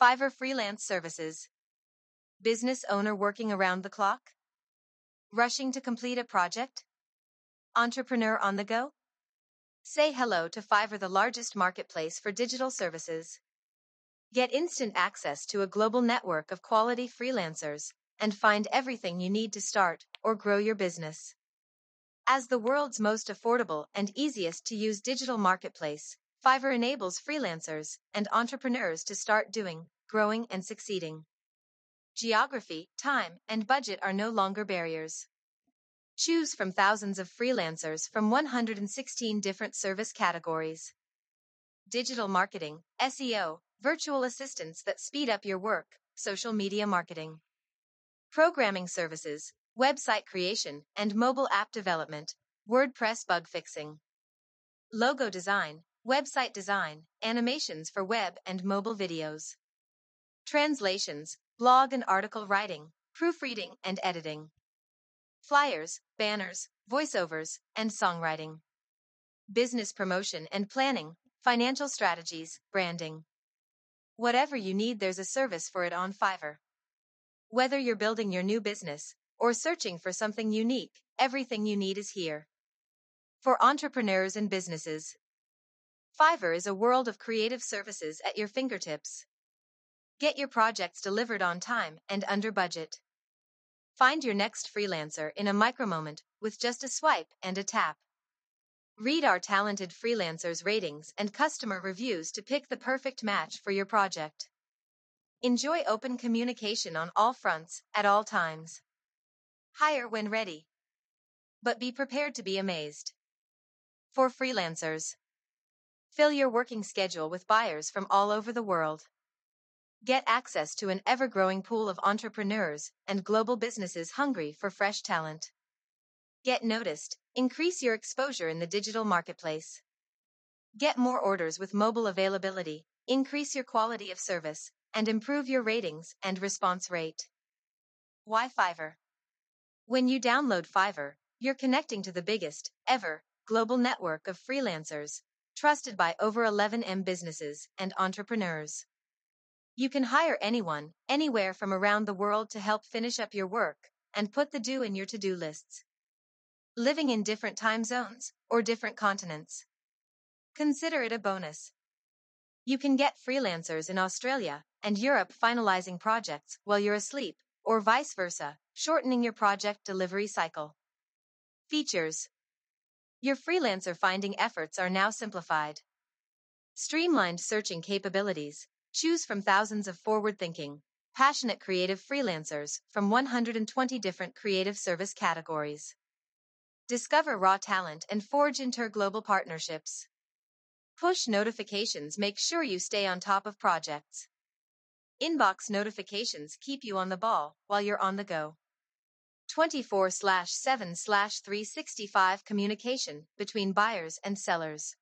Fiverr freelance services. Business owner working around the clock? Rushing to complete a project? Entrepreneur on the go? Say hello to Fiverr, the largest marketplace for digital services. Get instant access to a global network of quality freelancers and find everything you need to start or grow your business. As the world's most affordable and easiest to use digital marketplace, Fiverr enables freelancers and entrepreneurs to start doing, growing, and succeeding. Geography, time, and budget are no longer barriers. Choose from thousands of freelancers from 116 different service categories. Digital marketing, SEO, virtual assistants that speed up your work, social media marketing, programming services, website creation and mobile app development, WordPress bug fixing, logo design, website design, animations for web and mobile videos, translations, blog and article writing, proofreading and editing flyers, banners, voiceovers, and songwriting. Business promotion and planning, financial strategies, branding. Whatever you need, there's a service for it on Fiverr. Whether you're building your new business or searching for something unique, everything you need is here. For entrepreneurs and businesses, Fiverr is a world of creative services at your fingertips. Get your projects delivered on time and under budget. Find your next freelancer in a micromoment with just a swipe and a tap. Read our talented freelancers' ratings and customer reviews to pick the perfect match for your project. Enjoy open communication on all fronts at all times. Hire when ready. But be prepared to be amazed. For freelancers, fill your working schedule with buyers from all over the world. Get access to an ever growing pool of entrepreneurs and global businesses hungry for fresh talent. Get noticed, increase your exposure in the digital marketplace. Get more orders with mobile availability, increase your quality of service, and improve your ratings and response rate. Why Fiverr? When you download Fiverr, you're connecting to the biggest, ever, global network of freelancers, trusted by over 11M businesses and entrepreneurs. You can hire anyone, anywhere from around the world to help finish up your work and put the do in your to do lists. Living in different time zones or different continents. Consider it a bonus. You can get freelancers in Australia and Europe finalizing projects while you're asleep, or vice versa, shortening your project delivery cycle. Features Your freelancer finding efforts are now simplified. Streamlined searching capabilities Choose from thousands of forward thinking, passionate creative freelancers from 120 different creative service categories. Discover raw talent and forge interglobal partnerships. Push notifications make sure you stay on top of projects. Inbox notifications keep you on the ball while you're on the go. 24 7 365 communication between buyers and sellers.